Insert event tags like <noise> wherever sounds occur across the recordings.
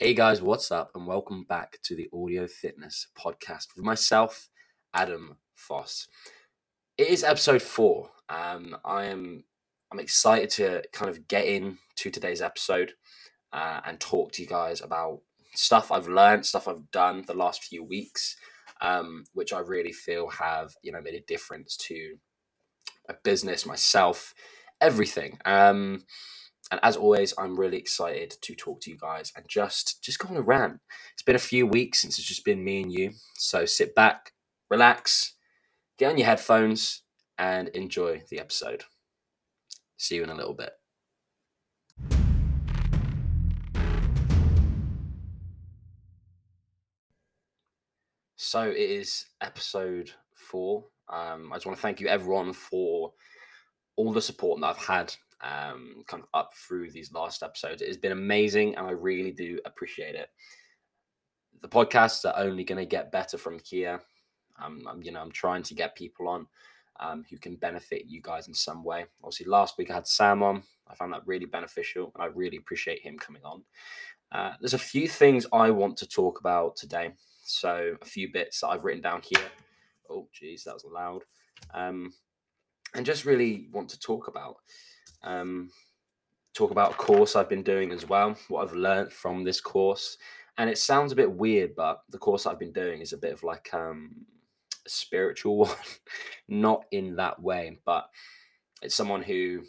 Hey guys, what's up? And welcome back to the Audio Fitness Podcast with myself, Adam Foss. It is episode four. Um, I am I'm excited to kind of get into today's episode uh, and talk to you guys about stuff I've learned, stuff I've done the last few weeks, um, which I really feel have you know made a difference to a business, myself, everything. Um, and as always, I'm really excited to talk to you guys and just just go on a rant. It's been a few weeks since it's just been me and you, so sit back, relax, get on your headphones, and enjoy the episode. See you in a little bit. So it is episode four. Um, I just want to thank you everyone for all the support that I've had um, kind of up through these last episodes. It has been amazing, and I really do appreciate it. The podcasts are only going to get better from here. Um, I'm, you know, I'm trying to get people on um, who can benefit you guys in some way. Obviously, last week I had Sam on. I found that really beneficial, and I really appreciate him coming on. Uh, there's a few things I want to talk about today. So, a few bits that I've written down here. Oh, geez, that was loud. Um, and just really want to talk about. Um, talk about a course I've been doing as well, what I've learned from this course. And it sounds a bit weird, but the course I've been doing is a bit of like um, a spiritual <laughs> one, not in that way, but it's someone who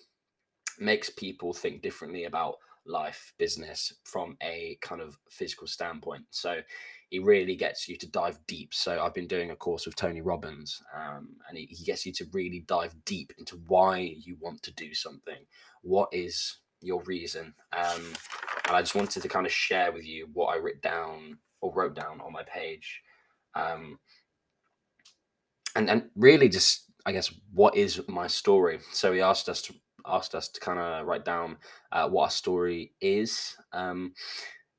makes people think differently about life, business from a kind of physical standpoint. So he really gets you to dive deep. So I've been doing a course with Tony Robbins, um, and he, he gets you to really dive deep into why you want to do something. What is your reason? Um, and I just wanted to kind of share with you what I wrote down or wrote down on my page. Um, and and really just I guess what is my story? So he asked us to asked us to kind of write down uh, what our story is, um,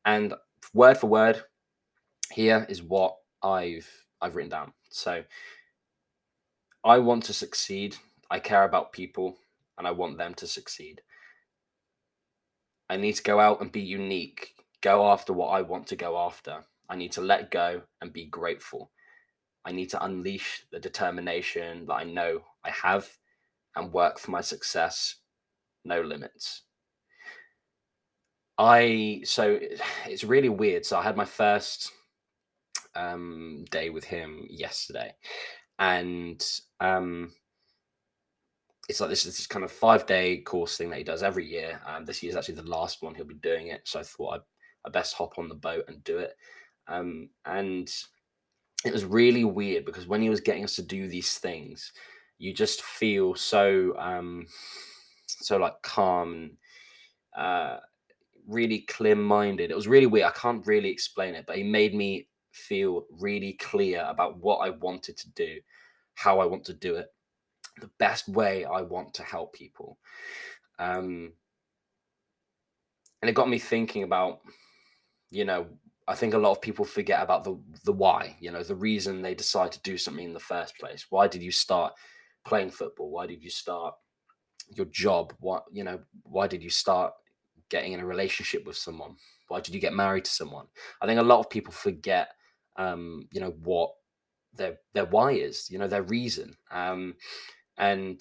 and word for word, here is what I've I've written down. So I want to succeed. I care about people, and I want them to succeed. I need to go out and be unique. Go after what I want to go after. I need to let go and be grateful. I need to unleash the determination that I know I have and work for my success, no limits. I so <sighs> it's really weird. So I had my first um, day with him yesterday, and um, it's like this is this kind of five day course thing that he does every year. Um, this year is actually the last one he'll be doing it, so I thought I'd, I'd best hop on the boat and do it. Um, and it was really weird because when he was getting us to do these things, you just feel so um, so like calm and uh, really clear minded. It was really weird. I can't really explain it, but he made me feel really clear about what I wanted to do, how I want to do it, the best way I want to help people. Um, and it got me thinking about, you know, I think a lot of people forget about the the why, you know, the reason they decide to do something in the first place. Why did you start playing football? Why did you start your job? What, you know, why did you start getting in a relationship with someone? Why did you get married to someone? I think a lot of people forget um, you know, what their their why is, you know, their reason. Um, and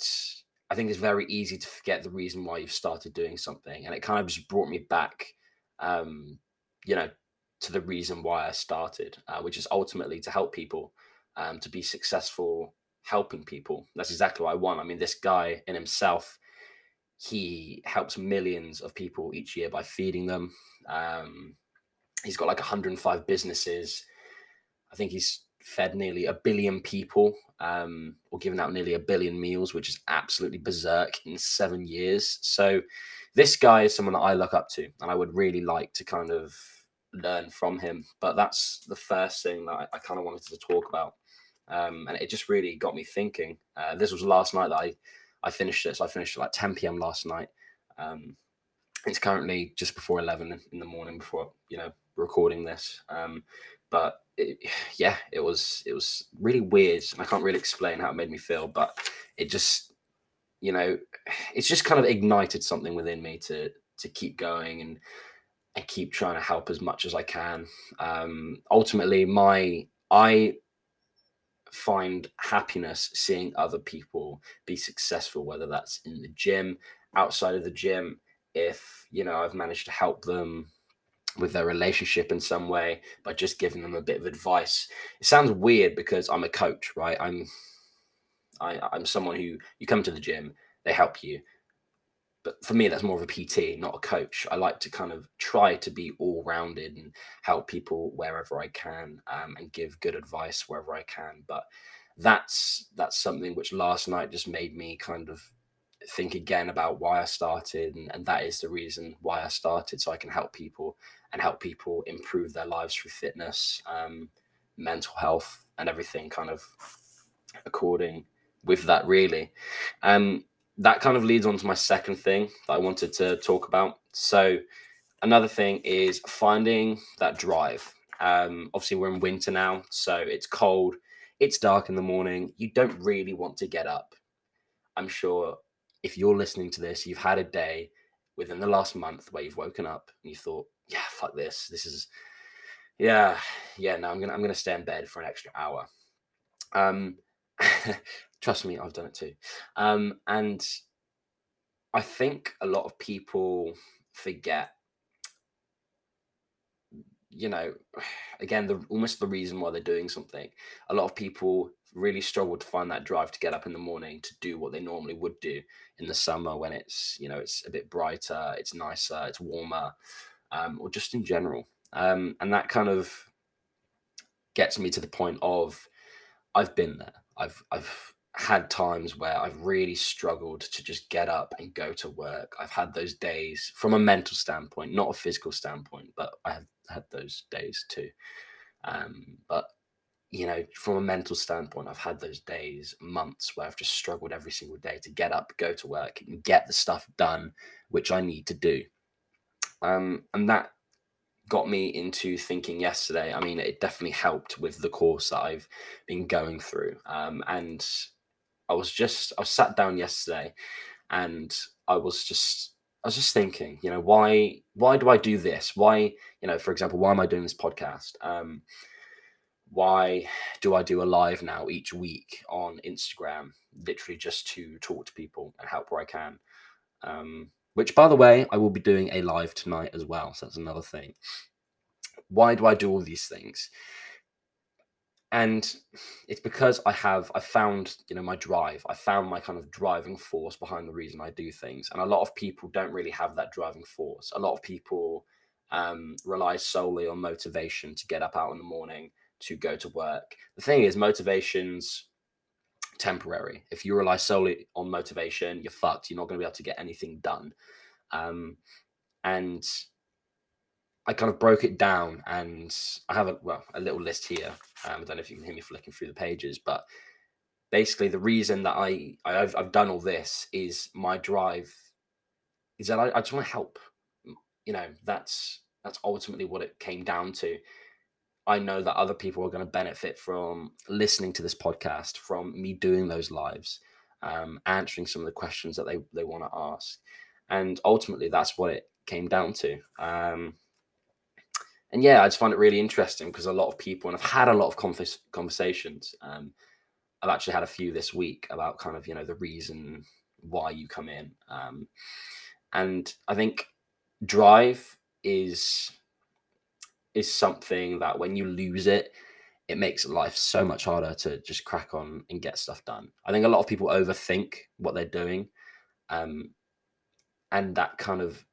I think it's very easy to forget the reason why you've started doing something. And it kind of just brought me back, um, you know, to the reason why I started, uh, which is ultimately to help people, um, to be successful helping people. That's exactly what I want. I mean, this guy in himself, he helps millions of people each year by feeding them. Um, he's got like 105 businesses. I think he's fed nearly a billion people um, or given out nearly a billion meals, which is absolutely berserk in seven years. So this guy is someone that I look up to, and I would really like to kind of learn from him. But that's the first thing that I, I kind of wanted to talk about, um, and it just really got me thinking. Uh, this was last night that I I finished this. I finished at like 10 p.m. last night. Um, it's currently just before 11 in the morning before you know recording this. Um, but it, <sighs> yeah, it was it was really weird, I can't really explain how it made me feel, but it just you know <sighs> it's just kind of ignited something within me to to keep going and and keep trying to help as much as I can. Um, ultimately, my I find happiness seeing other people be successful, whether that's in the gym, outside of the gym. If you know I've managed to help them with their relationship in some way by just giving them a bit of advice. It sounds weird because I'm a coach, right? I'm I, I'm someone who you come to the gym, they help you. But for me, that's more of a PT, not a coach. I like to kind of try to be all rounded and help people wherever I can um, and give good advice wherever I can. But that's that's something which last night just made me kind of think again about why I started, and, and that is the reason why I started, so I can help people and help people improve their lives through fitness, um, mental health, and everything kind of according with that, really. Um, that kind of leads on to my second thing that I wanted to talk about. So, another thing is finding that drive. Um, obviously, we're in winter now, so it's cold, it's dark in the morning. You don't really want to get up. I'm sure if you're listening to this, you've had a day within the last month where you've woken up and you thought, yeah, fuck this. This is, yeah, yeah. No, I'm gonna I'm gonna stay in bed for an extra hour. Um, <laughs> trust me, I've done it too. Um, and I think a lot of people forget you know, <sighs> again, the almost the reason why they're doing something. A lot of people really struggled to find that drive to get up in the morning to do what they normally would do in the summer when it's you know it's a bit brighter, it's nicer, it's warmer, um, or just in general. Um, and that kind of gets me to the point of I've been there. I've I've had times where I've really struggled to just get up and go to work. I've had those days from a mental standpoint, not a physical standpoint, but I have had those days too. Um, but you know, from a mental standpoint, I've had those days, months where I've just struggled every single day to get up, go to work, and get the stuff done which I need to do. Um, and that got me into thinking yesterday. I mean, it definitely helped with the course that I've been going through. Um, and I was just, I sat down yesterday and I was just I was just thinking, you know, why why do I do this? Why, you know, for example, why am I doing this podcast? Um, why do I do a live now each week on Instagram, literally just to talk to people and help where I can? Um, which, by the way, I will be doing a live tonight as well. So that's another thing. Why do I do all these things? and it's because i have i found you know my drive i found my kind of driving force behind the reason i do things and a lot of people don't really have that driving force a lot of people um, rely solely on motivation to get up out in the morning to go to work the thing is motivation's temporary if you rely solely on motivation you're fucked you're not going to be able to get anything done um, and I kind of broke it down and I have a well a little list here. Um, I don't know if you can hear me flicking through the pages, but basically the reason that I, I have I've done all this is my drive is that I, I just want to help. You know, that's that's ultimately what it came down to. I know that other people are going to benefit from listening to this podcast, from me doing those lives, um, answering some of the questions that they, they want to ask. And ultimately, that's what it came down to. Um, and yeah, I just find it really interesting because a lot of people, and I've had a lot of convers- conversations. Um, I've actually had a few this week about kind of you know the reason why you come in, um, and I think drive is is something that when you lose it, it makes life so much harder to just crack on and get stuff done. I think a lot of people overthink what they're doing, um, and that kind of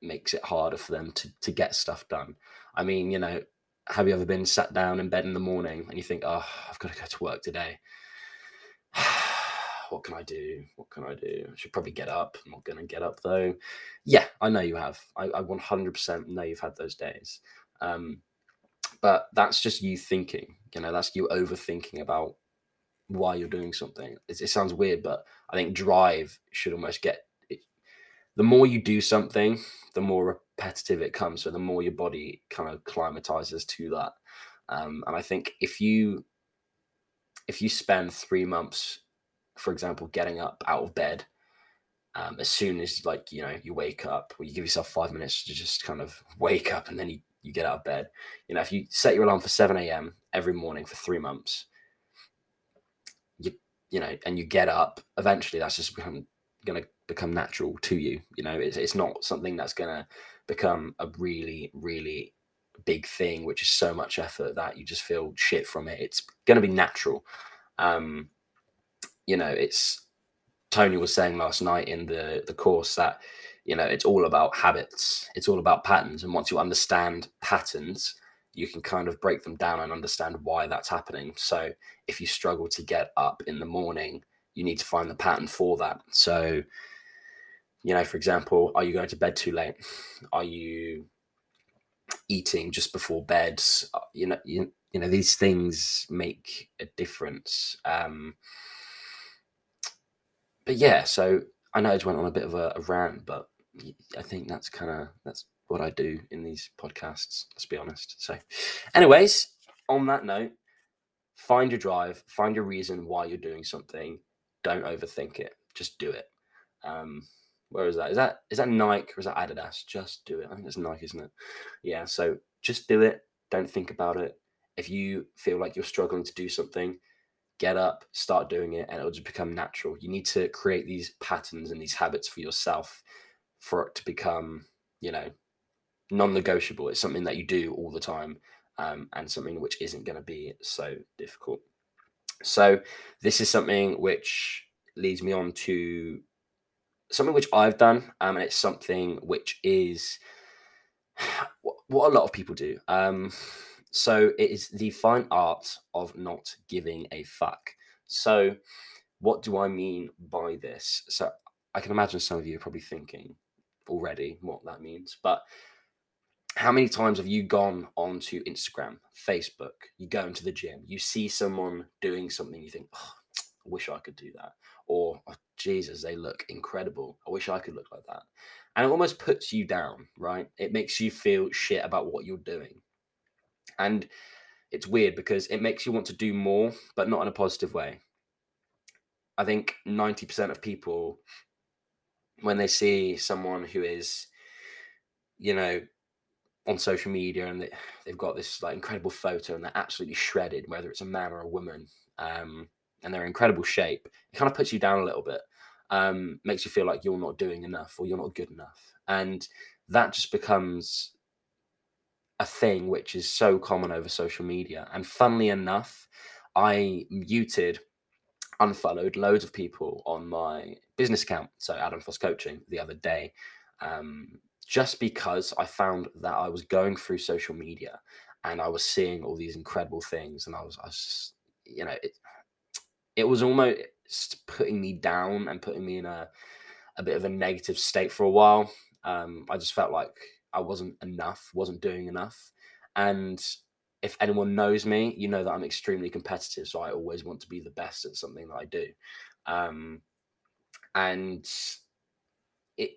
makes it harder for them to to get stuff done. I mean, you know, have you ever been sat down in bed in the morning and you think, oh, I've got to go to work today? <sighs> what can I do? What can I do? I should probably get up. I'm not going to get up though. Yeah, I know you have. I, I 100% know you've had those days. Um, but that's just you thinking, you know, that's you overthinking about why you're doing something. It, it sounds weird, but I think drive should almost get it, the more you do something, the more repetitive it comes. So the more your body kind of climatizes to that. Um, and I think if you if you spend three months, for example, getting up out of bed um, as soon as like you know you wake up or you give yourself five minutes to just kind of wake up and then you, you get out of bed. You know if you set your alarm for 7 a.m every morning for three months you you know and you get up eventually that's just become to become natural to you you know? It's, it's not something that's to become a really really big thing which is so much effort that you just feel shit from it. It's to be natural. Um you know it's Tony was saying last night in the the course that you know it's all about habits, it's all about patterns, and once you understand patterns, you can kind of break them down and understand why that's happening. So if you struggle to get up in the morning, you need to find the pattern for that. So you know, for example, are you going to bed too late? Are you eating just before bed? You know, you, you know these things make a difference. Um, but yeah, so I know I just went on a bit of a, a rant, but I think that's kind of that's what I do in these podcasts. Let's be honest. So, anyways, on that note, find your drive, find your reason why you're doing something. Don't overthink it. Just do it. Um, where is that? Is that is that Nike or is that Adidas? Just do it. I think it's Nike, isn't it? Yeah. So just do it. Don't think about it. If you feel like you're struggling to do something, get up, start doing it, and it'll just become natural. You need to create these patterns and these habits for yourself for it to become, you know, non-negotiable. It's something that you do all the time, um, and something which isn't going to be so difficult. So this is something which leads me on to something which I've done, um, and it's something which is <sighs> what, a lot of people do. Um, so it is the fine art of not giving a fuck. So what do I mean by this? So I can imagine some of you are probably thinking already what that means, but how many times have you gone onto Instagram, Facebook, you go into the gym, you see someone doing something, you think, oh, I wish I could do that. Or, oh, Jesus, they look incredible. I wish I could look like that. And it almost puts you down, right? It makes you feel shit about what you're doing. And it's weird because it makes you want to do more, but not in a positive way. I think 90% of people, when they see someone who is, you know, on social media and they, they've got this like incredible photo and they're absolutely shredded, whether it's a man or a woman, um, and they're in incredible shape, it kind of puts you down a little bit, um, makes you feel like you're not doing enough or you're not good enough. And that just becomes a thing which is so common over social media. And funnily enough, I muted, unfollowed loads of people on my business account, so Adam Foss Coaching, the other day, um, just because I found that I was going through social media and I was seeing all these incredible things, and I was, I was, you know, it, it was almost putting me down and putting me in a, a bit of a negative state for a while. Um, I just felt like I wasn't enough, wasn't doing enough. And if anyone knows me, you know that I'm extremely competitive. So I always want to be the best at something that I do. Um, and it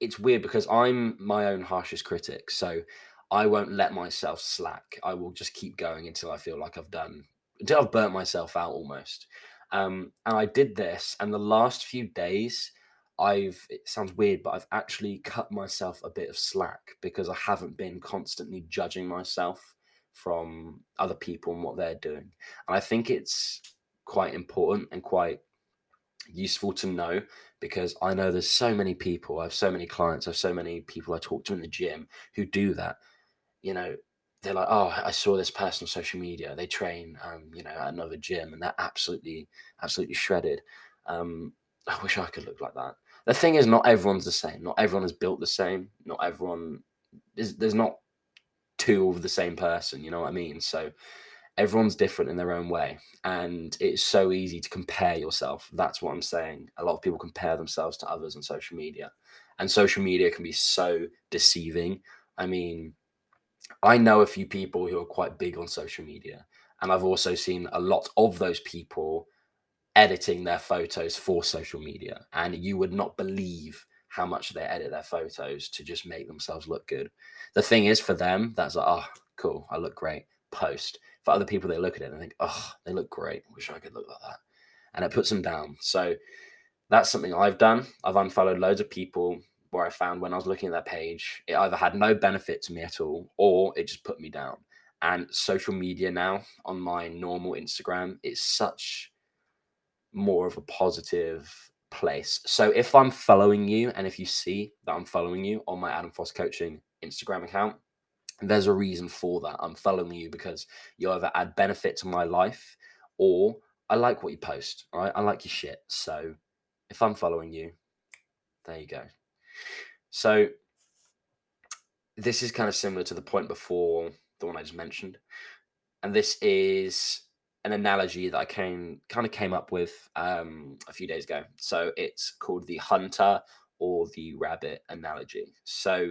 it's weird because I'm my own harshest critic. So I won't let myself slack. I will just keep going until I feel like I've done until I've burnt myself out almost. Um, and I did this, and the last few days I've it sounds weird, but I've actually cut myself a bit of slack because I haven't been constantly judging myself from other people and what they're doing. And I think it's quite important and quite useful to know because I know there's so many people, I have so many clients, I have so many people I talk to in the gym who do that. You know, they're like, oh, I saw this person on social media. They train, um, you know, at another gym, and they're absolutely, absolutely shredded. Um, <laughs> I wish I could look like that the thing is, not everyone's the same. Not everyone is built the same. Not everyone is. There's not two of the same person. You know what I mean? So everyone's different in their own way, and it's so easy to compare yourself. That's what I'm saying. A lot of people compare themselves to others on social media, and social media can be so deceiving. I mean, I know a few people who are quite big on social media, and I've also seen a lot of those people editing their photos for social media. And you would not believe how much they edit their photos to just make themselves look good. The thing is, for them, that's like, oh, cool, I look great. Post. For other people, they look at it and think, oh, they look great. Wish I could look like that. And it puts them down. So that's something I've done. I've unfollowed loads of people where I found when I was looking at that page, it either had no benefit to me at all or it just put me down. And social media now on my normal Instagram is such more of a positive place. So if I'm following you and if you see that I'm following you on my Adam Foss Coaching Instagram account, there's a reason for that. I'm following you because you either add benefit to my life or I like what you post. Right. I like your shit. So if I'm following you, there you go. So this is kind of similar to the point before the one I just mentioned. And this is an analogy that I came kind of came up with um, a few days ago. So it's called the hunter or the rabbit analogy. So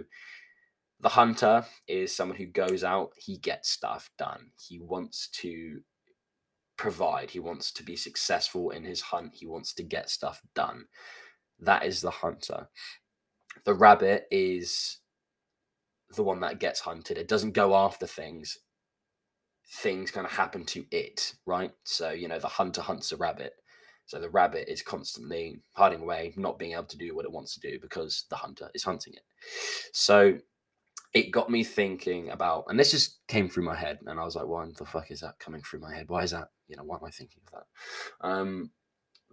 the hunter is someone who goes out, he gets stuff done. He wants to provide, he wants to be successful in his hunt, he wants to get stuff done. That is the hunter. The rabbit is the one that gets hunted. It doesn't go after things. Things kind of happen to it, right? So, you know, the hunter hunts a rabbit. So the rabbit is constantly hiding away, not being able to do what it wants to do because the hunter is hunting it. So it got me thinking about, and this just came through my head, and I was like, why the fuck is that coming through my head? Why is that? You know, why am I thinking of that? Um,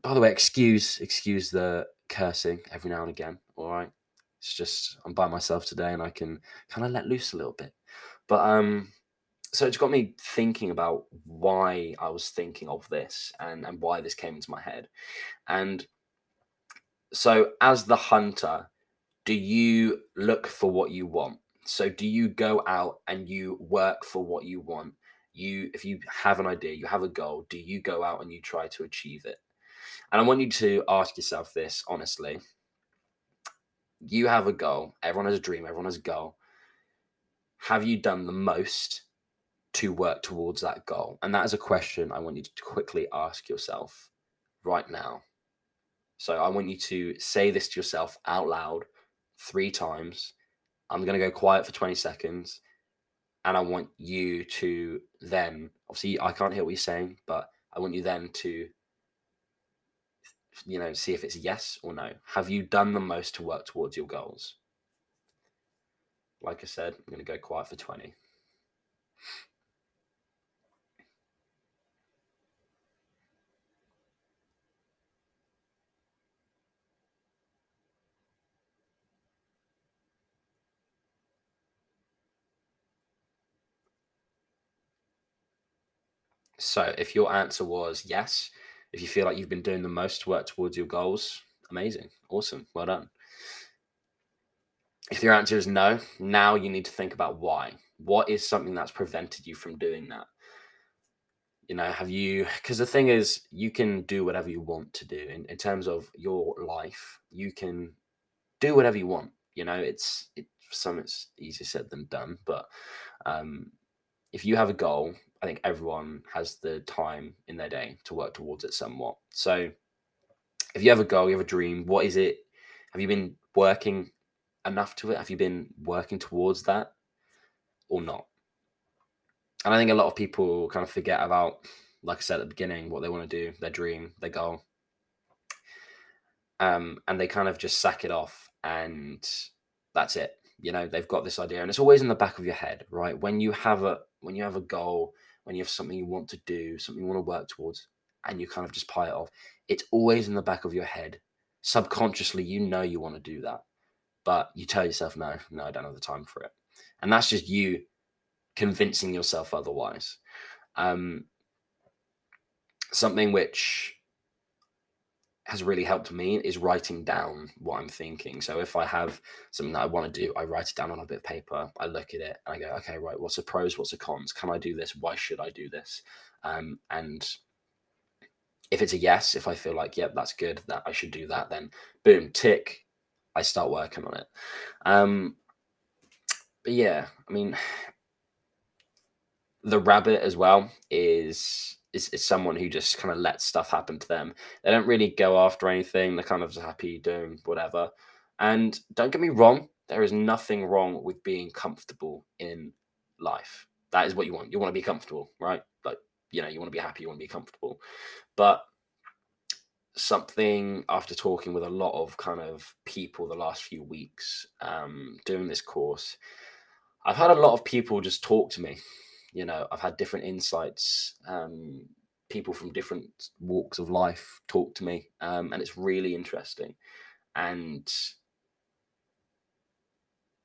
by the way, excuse excuse the cursing every now and again. All right, it's just I'm by myself today, and I can kind of let loose a little bit. But um, so it's got me thinking about why I was thinking of this and and why this came into my head, and so as the hunter, do you look for what you want? So do you go out and you work for what you want? You if you have an idea, you have a goal, do you go out and you try to achieve it? And I want you to ask yourself this honestly. You have a goal, everyone has a dream, everyone has a goal. Have you done the most to work towards that goal? And that is a question I want you to quickly ask yourself right now. So I want you to say this to yourself out loud three times I'm going to go quiet for 20 seconds. And I want you to then, obviously, I can't hear what you're saying, but I want you then to, you know, see if it's yes or no. Have you done the most to work towards your goals? Like I said, I'm going to go quiet for 20. So if your answer was yes, if you feel like you've been doing the most to work towards your goals, amazing, awesome, well done. If your answer is no, now you need to think about why. What is something that's prevented you from doing that? You know, have you, because the thing is, you can do whatever you want to do in, in terms of your life. You can do whatever you want. You know, it's, it, some it's easier said than done, but um, if you have a goal I think everyone has the time in their day to work towards it somewhat. So if you have a goal, you have a dream, what is it? Have you been working enough to it? Have you been working towards that or not? And I think a lot of people kind of forget about, like I said at the beginning, what they want to do, their dream, their goal. Um, and they kind of just sack it off and that's it. You know, they've got this idea and it's always in the back of your head, right? When you have a when you have a goal, when you have something you want to do, something you want to work towards, and you kind of just pie it off, it's always in the back of your head. Subconsciously, you know you want to do that, but you tell yourself, no, no, I don't have the time for it. And that's just you convincing yourself otherwise. Um, something which has really helped me is writing down what I'm thinking. So if I have something that I want to do, I write it down on a bit of paper. I look at it and I go, okay, right, what's the pros? What's the cons? Can I do this? Why should I do this? Um, and if it's a yes, if I feel like, yep, that's good, that I should do that, then boom, tick, I start working on it. Um, but yeah, I mean, <sighs> the rabbit as well is is, is someone who just kind of lets stuff happen to them. They don't really go after anything. They're kind of just happy doing whatever. And don't get me wrong, there is nothing wrong with being comfortable in life. That is what you want. You want to be comfortable, right? Like, you know, you want to be happy, you want to be comfortable. But something after talking with a lot of kind of people the last few weeks um, doing this course. I've had a lot of people just talk to me. You know, I've had different insights. Um, people from different walks of life talk to me, um, and it's really interesting. And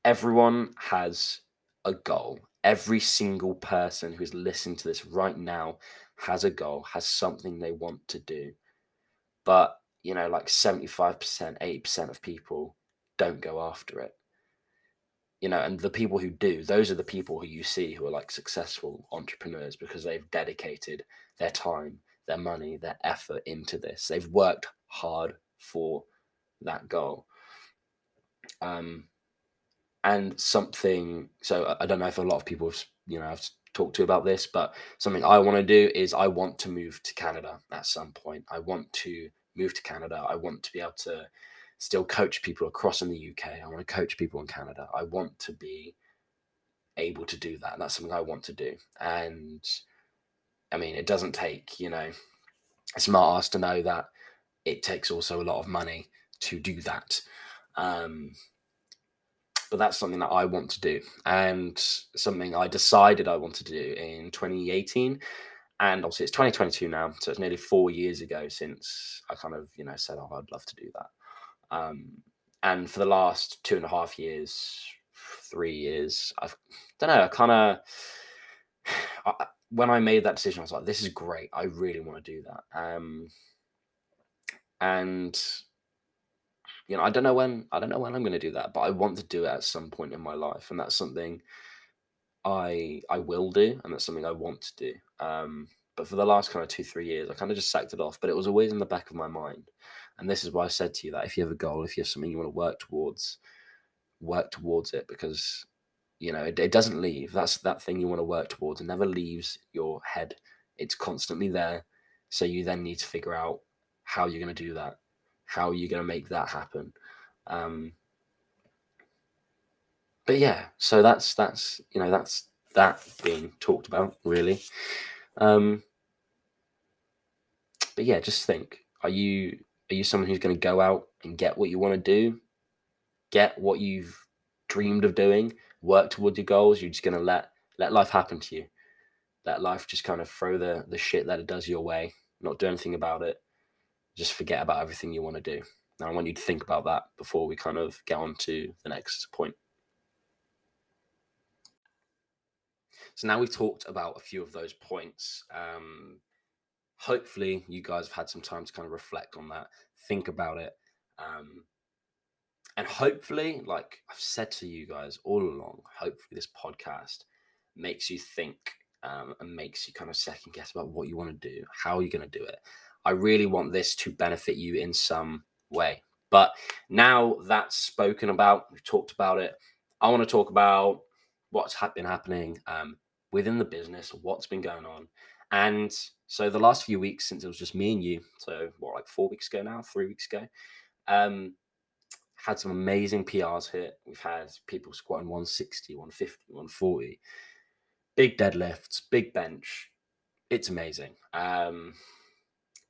everyone has a goal. Every single person who's listening to this right now has a goal, has something they want to do. But, you know, like 75%, 80% of people don't go after it. You know, and the people who do, those are the people who you see who are like successful entrepreneurs because they've dedicated their time, their money, their effort into this. They've worked hard for that goal. Um, and something, so I don't know if a lot of people have, you know, I've talked to about this, but something I want to do is I want to move to Canada at some point. I want to move to Canada. I want to be able to still coach people across in the UK. I want to coach people in Canada. I want to be able to do that. That's something I want to do. And I mean, it doesn't take, you know, a smart ass to know that it takes also a lot of money to do that. Um, but that's something that I want to do and something I decided I want to do in 2018. And obviously, it's 2022 now, so it's nearly four years ago since I kind of, you know, said, "Oh, I'd love to do that." Um, and for the last two and a half years, three years, I don't know, I kind of, <sighs> when I made that decision, I was like, "This is great. I really want to do that." Um, and you know, I don't know when I don't know when I'm going to do that, but I want to do it at some point in my life, and that's something I I will do, and that's something I want to do. Um, but for the last kind of two three years, I kind of just sacked it off. But it was always in the back of my mind, and this is why I said to you that if you have a goal, if you have something you want to work towards, work towards it because you know it, it doesn't leave. That's that thing you want to work towards. It never leaves your head. It's constantly there. So you then need to figure out how you're going to do that how you're going to make that happen? Um, but yeah, so that's that's you know that's that being talked about really. Um, but yeah, just think: are you are you someone who's going to go out and get what you want to do, get what you've dreamed of doing, work towards your goals? You're just going to let let life happen to you, let life just kind of throw the the shit that it does your way, not do anything about it, just forget about everything you want to do. And I want you to think about that before we kind of get on to the next point. So now we've talked about a few of those points. Um, hopefully, you guys have had some time to kind of reflect on that, think about it. Um, and hopefully, like I've said to you guys all along, hopefully, this podcast makes you think um, and makes you kind of second guess about what you want to do, how you're going to do it. I really want this to benefit you in some way. But now that's spoken about, we've talked about it. I want to talk about what's been happening um, within the business, what's been going on. And so the last few weeks, since it was just me and you, so what, like four weeks ago now, three weeks ago, um, had some amazing PRs hit. We've had people squatting 160, 150, 140, big deadlifts, big bench. It's amazing. Um,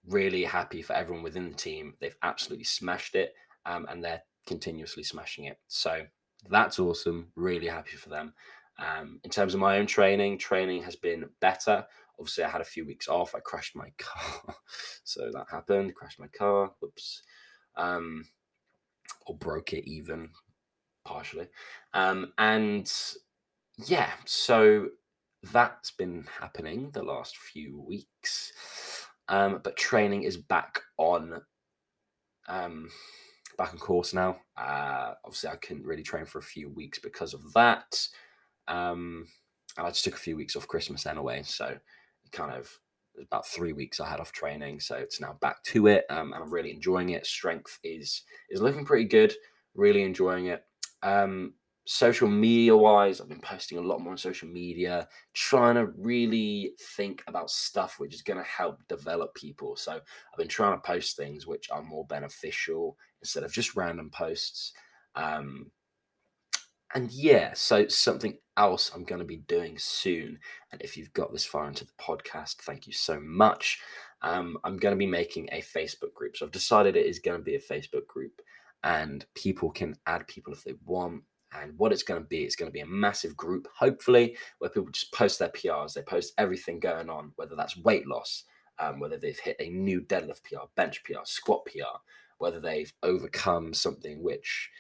really happy for everyone within the team. They've absolutely smashed it um, and they're continuously smashing it. So that's awesome. Really happy for them. Um, in terms of my own training, training has been better. Obviously, I had a few weeks off. I crashed my <laughs> car. so that happened. Crashed my car. Whoops. Um, or broke it even partially. Um, and yeah, so that's been happening the last few weeks. Um, but training is back on um, back on course now. Uh, obviously, I couldn't really train for a few weeks because of that. Um, and I just took a few weeks off Christmas anyway, so kind of about three weeks I had off training. So it's now back to it, um, and I'm really enjoying it. Strength is is looking pretty good. Really enjoying it. Um, social media wise, I've been posting a lot more on social media, trying to really think about stuff which is going to help develop people. So I've been trying to post things which are more beneficial instead of just random posts. Um, and yeah, so something else I'm going to be doing soon. And if you've got this far into the podcast, thank you so much. Um, I'm going to be making a Facebook group. So I've decided it is going to be a Facebook group, and people can add people if they want. And what it's going to be, it's going to be a massive group, hopefully, where people just post their PRs. They post everything going on, whether that's weight loss, um, whether they've hit a new deadlift PR, bench PR, squat PR, whether they've overcome something which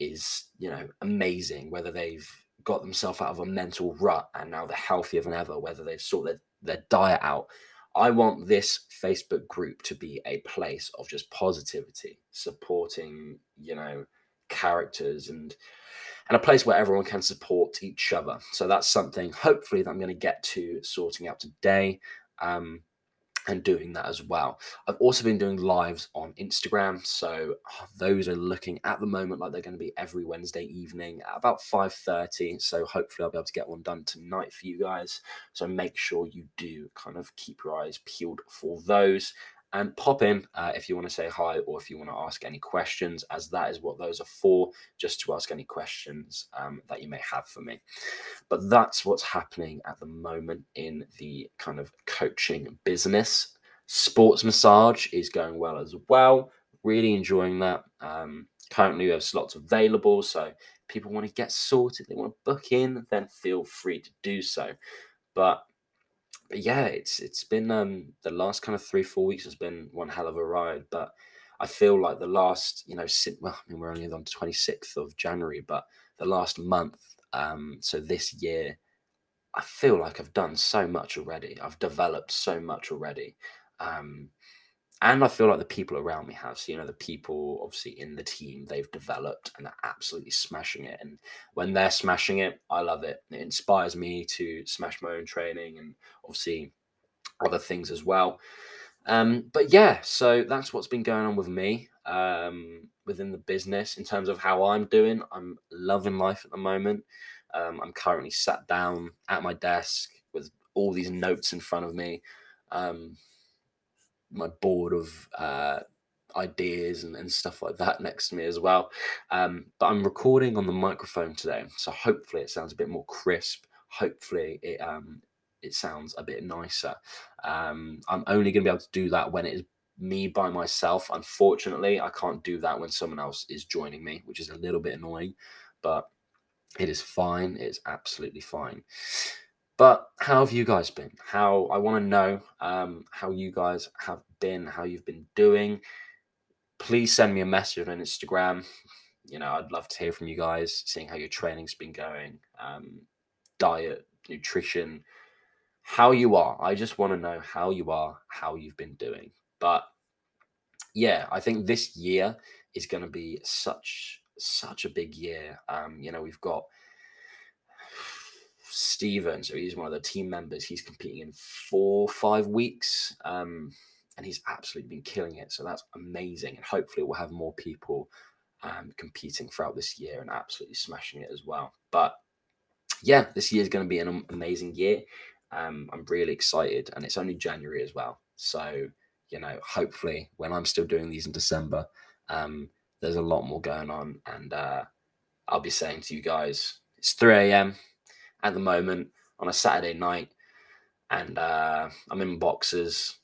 is, you know, amazing, whether they've got themselves out of a mental rut and now they're healthier than ever, whether they've sorted their, their diet out. I want this Facebook group to be a place of just positivity, supporting, you know, characters and and a place where everyone can support each other. So that's something hopefully that I'm going to get to sorting out today. Um, and doing that as well. I've also been doing lives on Instagram, so oh, those are looking at the moment like they're going to be every Wednesday evening at about 5:30. So hopefully I'll be able to get one done tonight for you guys. So make sure you do kind of keep your eyes peeled for those and pop in uh, if you want to say hi or if you want to ask any questions, as that is what those are for, just to ask any questions um, that you may have for me. But that's what's happening at the moment in the kind of coaching business. Sports massage is going well as well. Really enjoying that. Um, currently, we have slots available, so people want to get sorted, they want to book in, then feel free to do so. But but yeah, it's it's been um the last kind of three four weeks has been one hell of a ride. But I feel like the last you know since, well I mean we're only on the twenty sixth of January, but the last month um so this year I feel like I've done so much already. I've developed so much already. Um, and I feel like the people around me have. So, you know, the people obviously in the team, they've developed and they're absolutely smashing it. And when they're smashing it, I love it. It inspires me to smash my own training and obviously other things as well. Um, but yeah, so that's what's been going on with me um, within the business in terms of how I'm doing. I'm loving life at the moment. Um, I'm currently sat down at my desk with all these notes in front of me. Um, my board of uh, ideas and, and stuff like that next to me as well. Um, but I'm recording on the microphone today, so hopefully it sounds a bit more crisp. Hopefully it um, it sounds a bit nicer. Um, I'm only going to be able to do that when it is me by myself. Unfortunately, I can't do that when someone else is joining me, which is a little bit annoying, but it is fine. It's absolutely fine. But how have you guys been? How I want to know um, how you guys have been, how you've been doing. Please send me a message on Instagram. You know, I'd love to hear from you guys, seeing how your training's been going, um, diet, nutrition, how you are. I just want to know how you are, how you've been doing. But yeah, I think this year is going to be such such a big year. Um, you know, we've got Steven, so he's one of the team members. He's competing in four, five weeks, um, and he's absolutely been killing it. So that's amazing, and hopefully we'll have more people um, competing throughout this year and absolutely smashing it as well. But yeah, this year is going to be an amazing year. Um, I'm really excited, and it's only January as well. So you know, hopefully, when I'm still doing these in December, um, there's a lot more going on, and uh, I'll be saying to you guys, it's 3 a.m at the moment on a Saturday night, and uh, I'm in boxes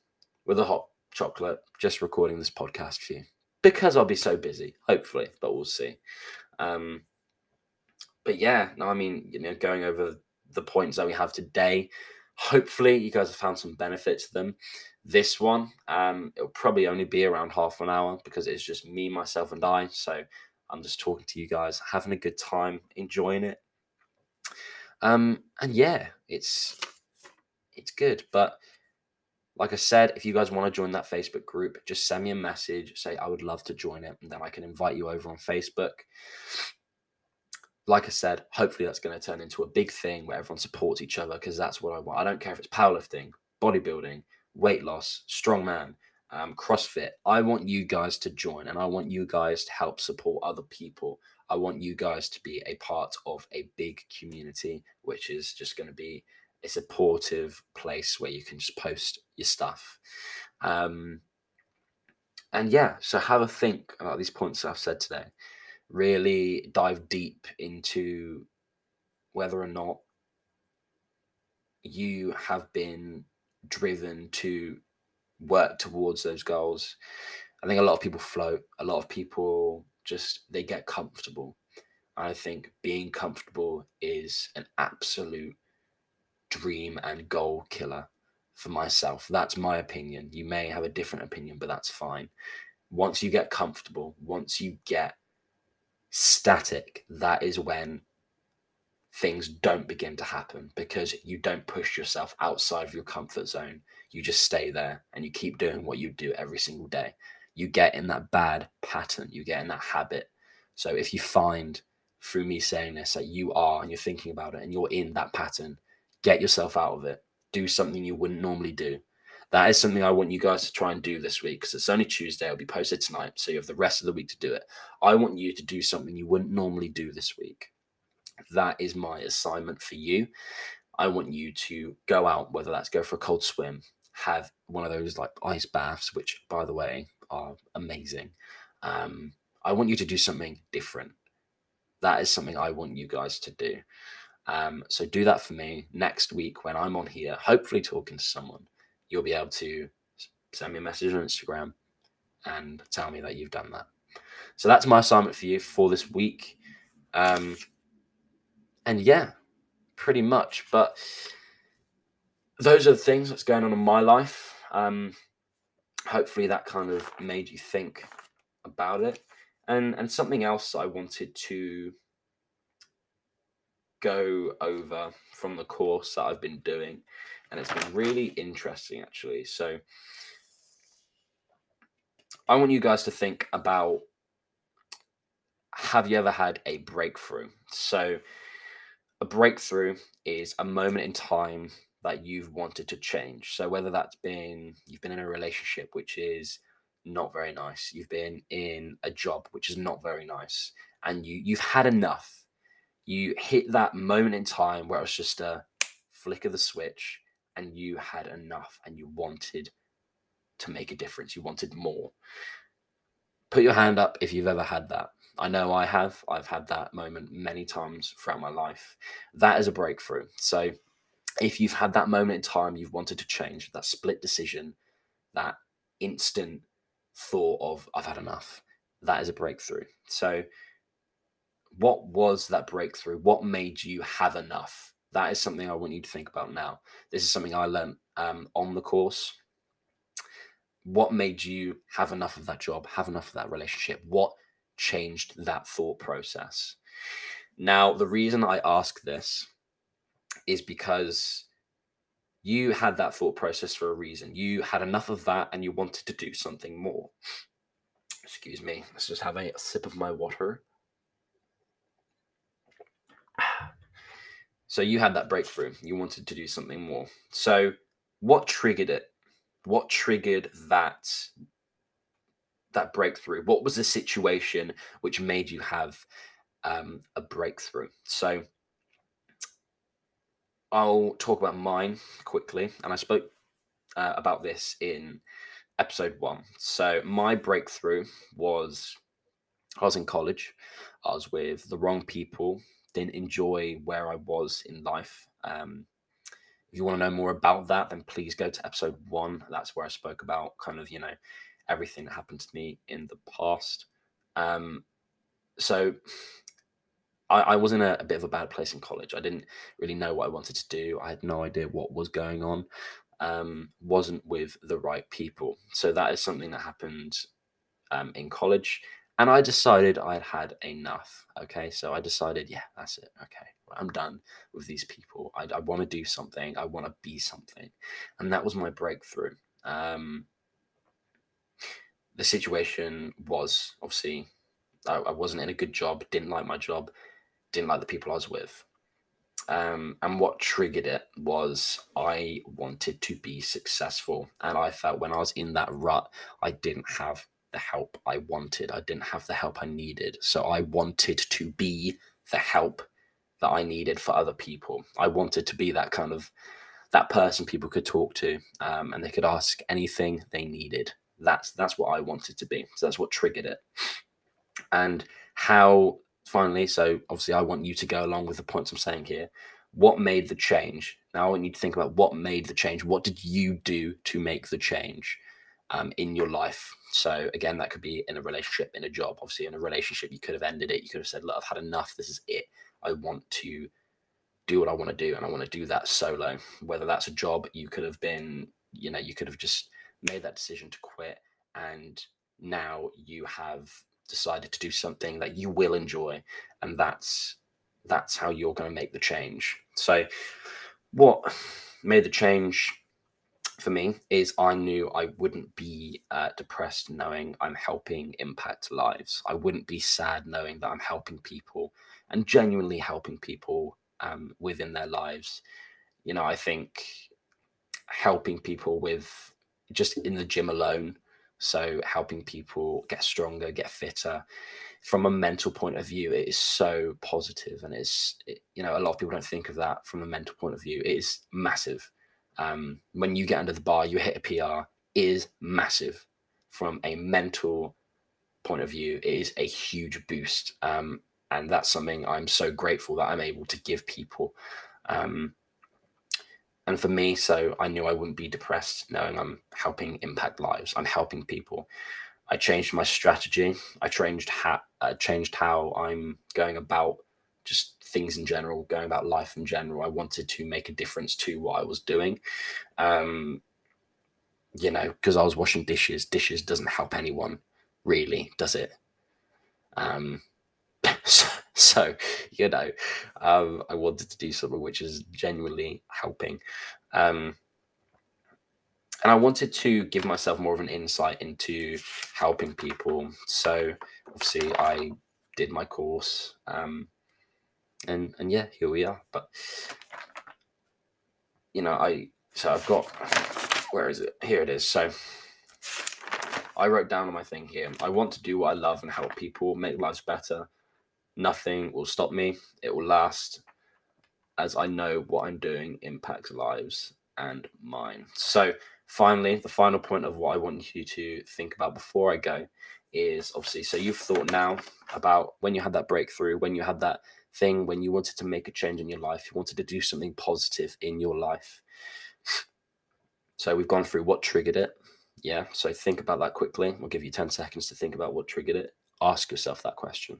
with a hot chocolate, just recording this podcast for you because I'll be so busy. Hopefully, but we'll see. Um, but yeah, no, I mean, you know, going over the points that we have today. Hopefully, you guys have found some benefit to them. This one, um, it'll probably only be around half an hour because it's just me, myself, and I. So I'm just talking to you guys, having a good time, enjoying it. Um, and yeah, it's it's good. But like I said, if you guys want to join that Facebook group, just send me a message, say I would love to join it, and then I can invite you over on Facebook. Like I said, hopefully that's going to turn into a big thing where everyone supports each other because that's what I want. I don't care if it's powerlifting, bodybuilding, weight loss, strongman, um, CrossFit. I want you guys to join and I want you guys to help support other people I want you guys to be a part of a big community, which is just going to be a supportive place where you can just post your stuff. Um, and yeah, so have a think about these points that I've said today. Really dive deep into whether or not you have been driven to work towards those goals. I think a lot of people float, a lot of people just they get comfortable. I think being comfortable is an absolute dream and goal killer for myself. That's my opinion. You may have a different opinion, but that's fine. Once you get comfortable, once you get static, that is when things don't begin to happen because you don't push yourself outside of your comfort zone. You just stay there and you keep doing what you do every single day. You get in that bad pattern, you get in that habit. So if you find through me saying this that you are and you're thinking about it and you're in that pattern, get yourself out of it. Do something you wouldn't normally do. That is something I want you guys to try and do this week because it's only Tuesday. It'll be posted tonight. So you have the rest of the week to do it. I want you to do something you wouldn't normally do this week. That is my assignment for you. I want you to go out, whether that's go for a cold swim, have one of those like ice baths, which by the way are amazing. Um, I want you to do something different. That is something I want you guys to do. Um, so do that for me next week when I'm on here, hopefully talking to someone. You'll be able to send me a message on Instagram and tell me that you've done that. So that's my assignment for you for this week. Um, and yeah, pretty much. But those are the things that's going on in my life. Um, hopefully, that kind of made you think about it. And and something else I wanted to go over from the course that I've been doing, and it's been really interesting actually. So I want you guys to think about have you ever had a breakthrough? So a breakthrough is a moment in time that you've wanted to change. So whether that's been you've been in a relationship which is not very nice, you've been in a job which is not very nice, and you you've had enough. You hit that moment in time where it was just a flick of the switch and you had enough and you wanted to make a difference. You wanted more. Put your hand up if you've ever had that. I know I have. I've had that moment many times throughout my life. That is a breakthrough. So if you've had that moment in time you've wanted to change, that split decision, that instant thought of, I've had enough, that is a breakthrough. So, what was that breakthrough? What made you have enough? That is something I want you to think about now. This is something I learned um, on the course. What made you have enough of that job, have enough of that relationship? What changed that thought process. Now, the reason I ask this is because you had that thought process for a reason. You had enough of that and you wanted to do something more. Excuse me. Let's just have a sip of my water. <sighs> So you had that breakthrough. You wanted to do something more. So what triggered it? What triggered that that breakthrough? What was the situation which made you have um, a breakthrough? So I'll talk about mine quickly, and I spoke uh, about this in episode one. So my breakthrough was I was in college. I was with the wrong people. Didn't enjoy where I was in life. Um, if you want to know more about that, then please go to episode one. That's where I spoke about kind of you know everything that happened to me in the past. Um, so I, I was in a, a, bit of a bad place in college. I didn't really know what I wanted to do. I had no idea what was going on. Um, wasn't with the right people. So that is something that happened um, in college. And I decided I'd had enough. Okay. So I decided, yeah, that's it. Okay. I'm done with these people. I, I want to do something. I want to be something. And that was my breakthrough. Um, the situation was obviously I, I, wasn't in a good job, didn't like my job, didn't like the people I was with. Um, and what triggered it was I wanted to be successful. And I felt when I was in that rut, I didn't have the help I wanted. I didn't have the help I needed. So I wanted to be the help that I needed for other people. I wanted to be that kind of that person people could talk to um, and they could ask anything they needed that's that's what I wanted to be. So that's what triggered it. And how finally, so obviously, I want you to go along with the points I'm saying here. What made the change? Now, I want you to think about what made the change. What did you do to make the change um, in your life? So, again, that could be in a relationship, in a job. Obviously, in a relationship, you could have ended it. You could have said, Look, I've had enough. This is it. I want to do what I want to do, and I want to do that solo. Whether that's a job, you could have been, you know, you could have just made that decision to quit, and now you have decided to do something that you will enjoy, and that's that's how you're going to make the change. So, what made the change for me is I knew I wouldn't be uh, depressed knowing I'm helping impact lives. I wouldn't be sad knowing that I'm helping people and genuinely helping people um, within their lives. You know, I think helping people with just in the gym alone. So, helping people get stronger, get fitter. From a mental point of view, it is so positive, and it's it, you know a lot of people don't think of that from a mental point of view. It is massive. Um, when you get under the bar, you hit a PR is massive. From a mental point of view, it is a huge boost. Um, and that's something I'm so grateful that I'm able to give people. Um, and for me, so I knew I wouldn't be depressed knowing I'm helping impact lives. I'm helping people. I changed my strategy. I changed how uh, changed how I'm going about just things in general, going about life in general. I wanted to make a difference to what I was doing. Um, you know, because I was washing dishes. Dishes doesn't help anyone, really, does it? Um, <laughs> so, so you know, um, I wanted to do something which is genuinely helping. Um, and I wanted to give myself more of an insight into helping people. So obviously, I did my course, um, and and yeah, here we are. But you know, I so I've got where is it? Here it is. So I wrote down on my thing here. I want to do what I love and help people make lives better Nothing will stop me. It will last as I know what I'm doing impacts lives and mine. So, finally, the final point of what I want you to think about before I go is obviously so you've thought now about when you had that breakthrough, when you had that thing, when you wanted to make a change in your life, you wanted to do something positive in your life. So, we've gone through what triggered it. Yeah. So, think about that quickly. We'll give you 10 seconds to think about what triggered it. Ask yourself that question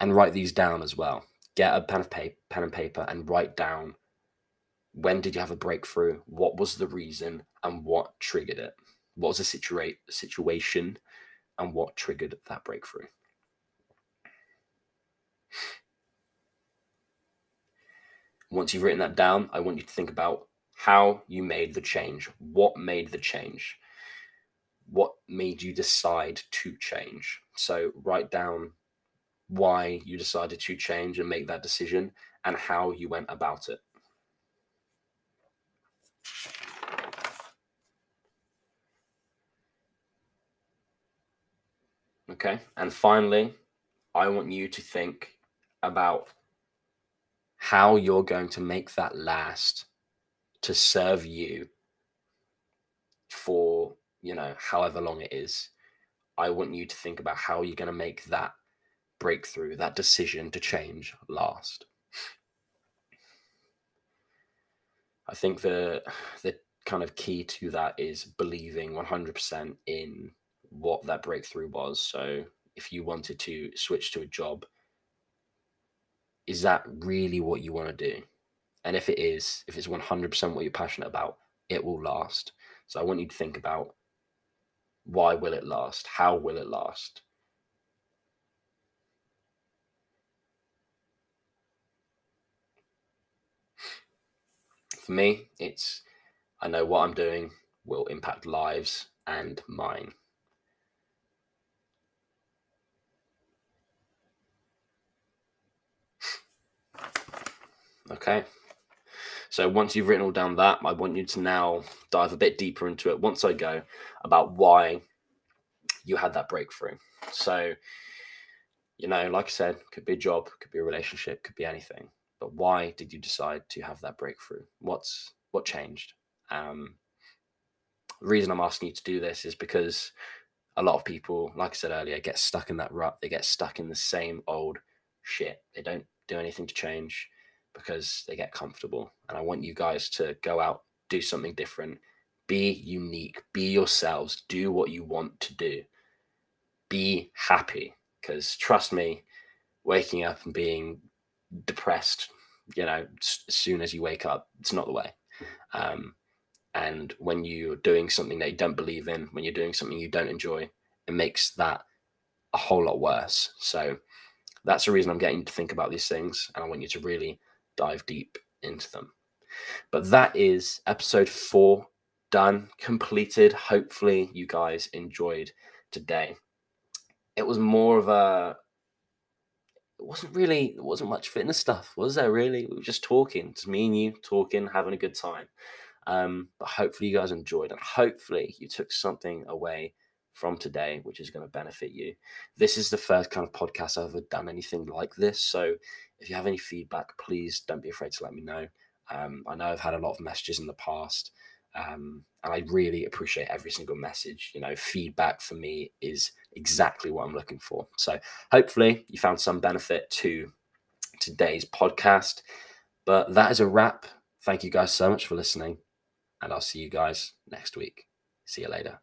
and write these down as well. Get a pen of paper, pen and paper, and write down when did you have a breakthrough, what was the reason, and what triggered it. What was the situa- situation, and what triggered that breakthrough. Once you've written that down, I want you to think about how you made the change. What made the change? What made you decide to change? So write down why you decided to change and make that decision and how you went about it. Okay. And finally, I want you to think about how you're going to make that last to serve you for, you know, however long it is. I want you to think about how you're going to make that breakthrough, that decision to change last. I think the the kind of key to that is believing 100% in what that breakthrough was. So if you wanted to switch to a job, is that really what you want to do? And if it is, if it's 100% what you're passionate about, it will last. So I want you to think about why will it last? How will it last? For me, it's I know what I'm doing will impact lives and mine. Okay. So once you've written all down that, I want you to now dive a bit deeper into it once I go about why you had that breakthrough. So, you know, like I said, could be a job, could be a relationship, could be anything but why did you decide to have that breakthrough? What's what changed? Um, the reason I'm asking you to do this is because a lot of people, like I said earlier, get stuck in that rut. They get stuck in the same old shit. They don't do anything to change because they get comfortable. And I want you guys to go out, do something different, be unique, be yourselves, do what you want to do, be happy. Because trust me, waking up and being depressed, you know, as soon as you wake up, it's not the way. Um, and when you're doing something that you don't believe in, when you're doing something you don't enjoy, it makes that a whole lot worse. So that's the reason I'm getting to think about these things. And I want you to really dive deep into them. But that is episode four done, completed. Hopefully, you guys enjoyed today. It was more of a it wasn't really it wasn't much fitness stuff was there really we were just talking just me and you talking having a good time um, but hopefully you guys enjoyed and hopefully you took something away from today, which is going to benefit you. This is the first kind of podcast I've ever done anything like this. So if you have any feedback, please don't be afraid to let me know. Um, I know I've had a lot of messages in the past, um, and I really appreciate every single message. You know, feedback for me is exactly what I'm looking for. So hopefully you found some benefit to today's podcast. But that is a wrap. Thank you guys so much for listening and I'll see you guys next week. See you later.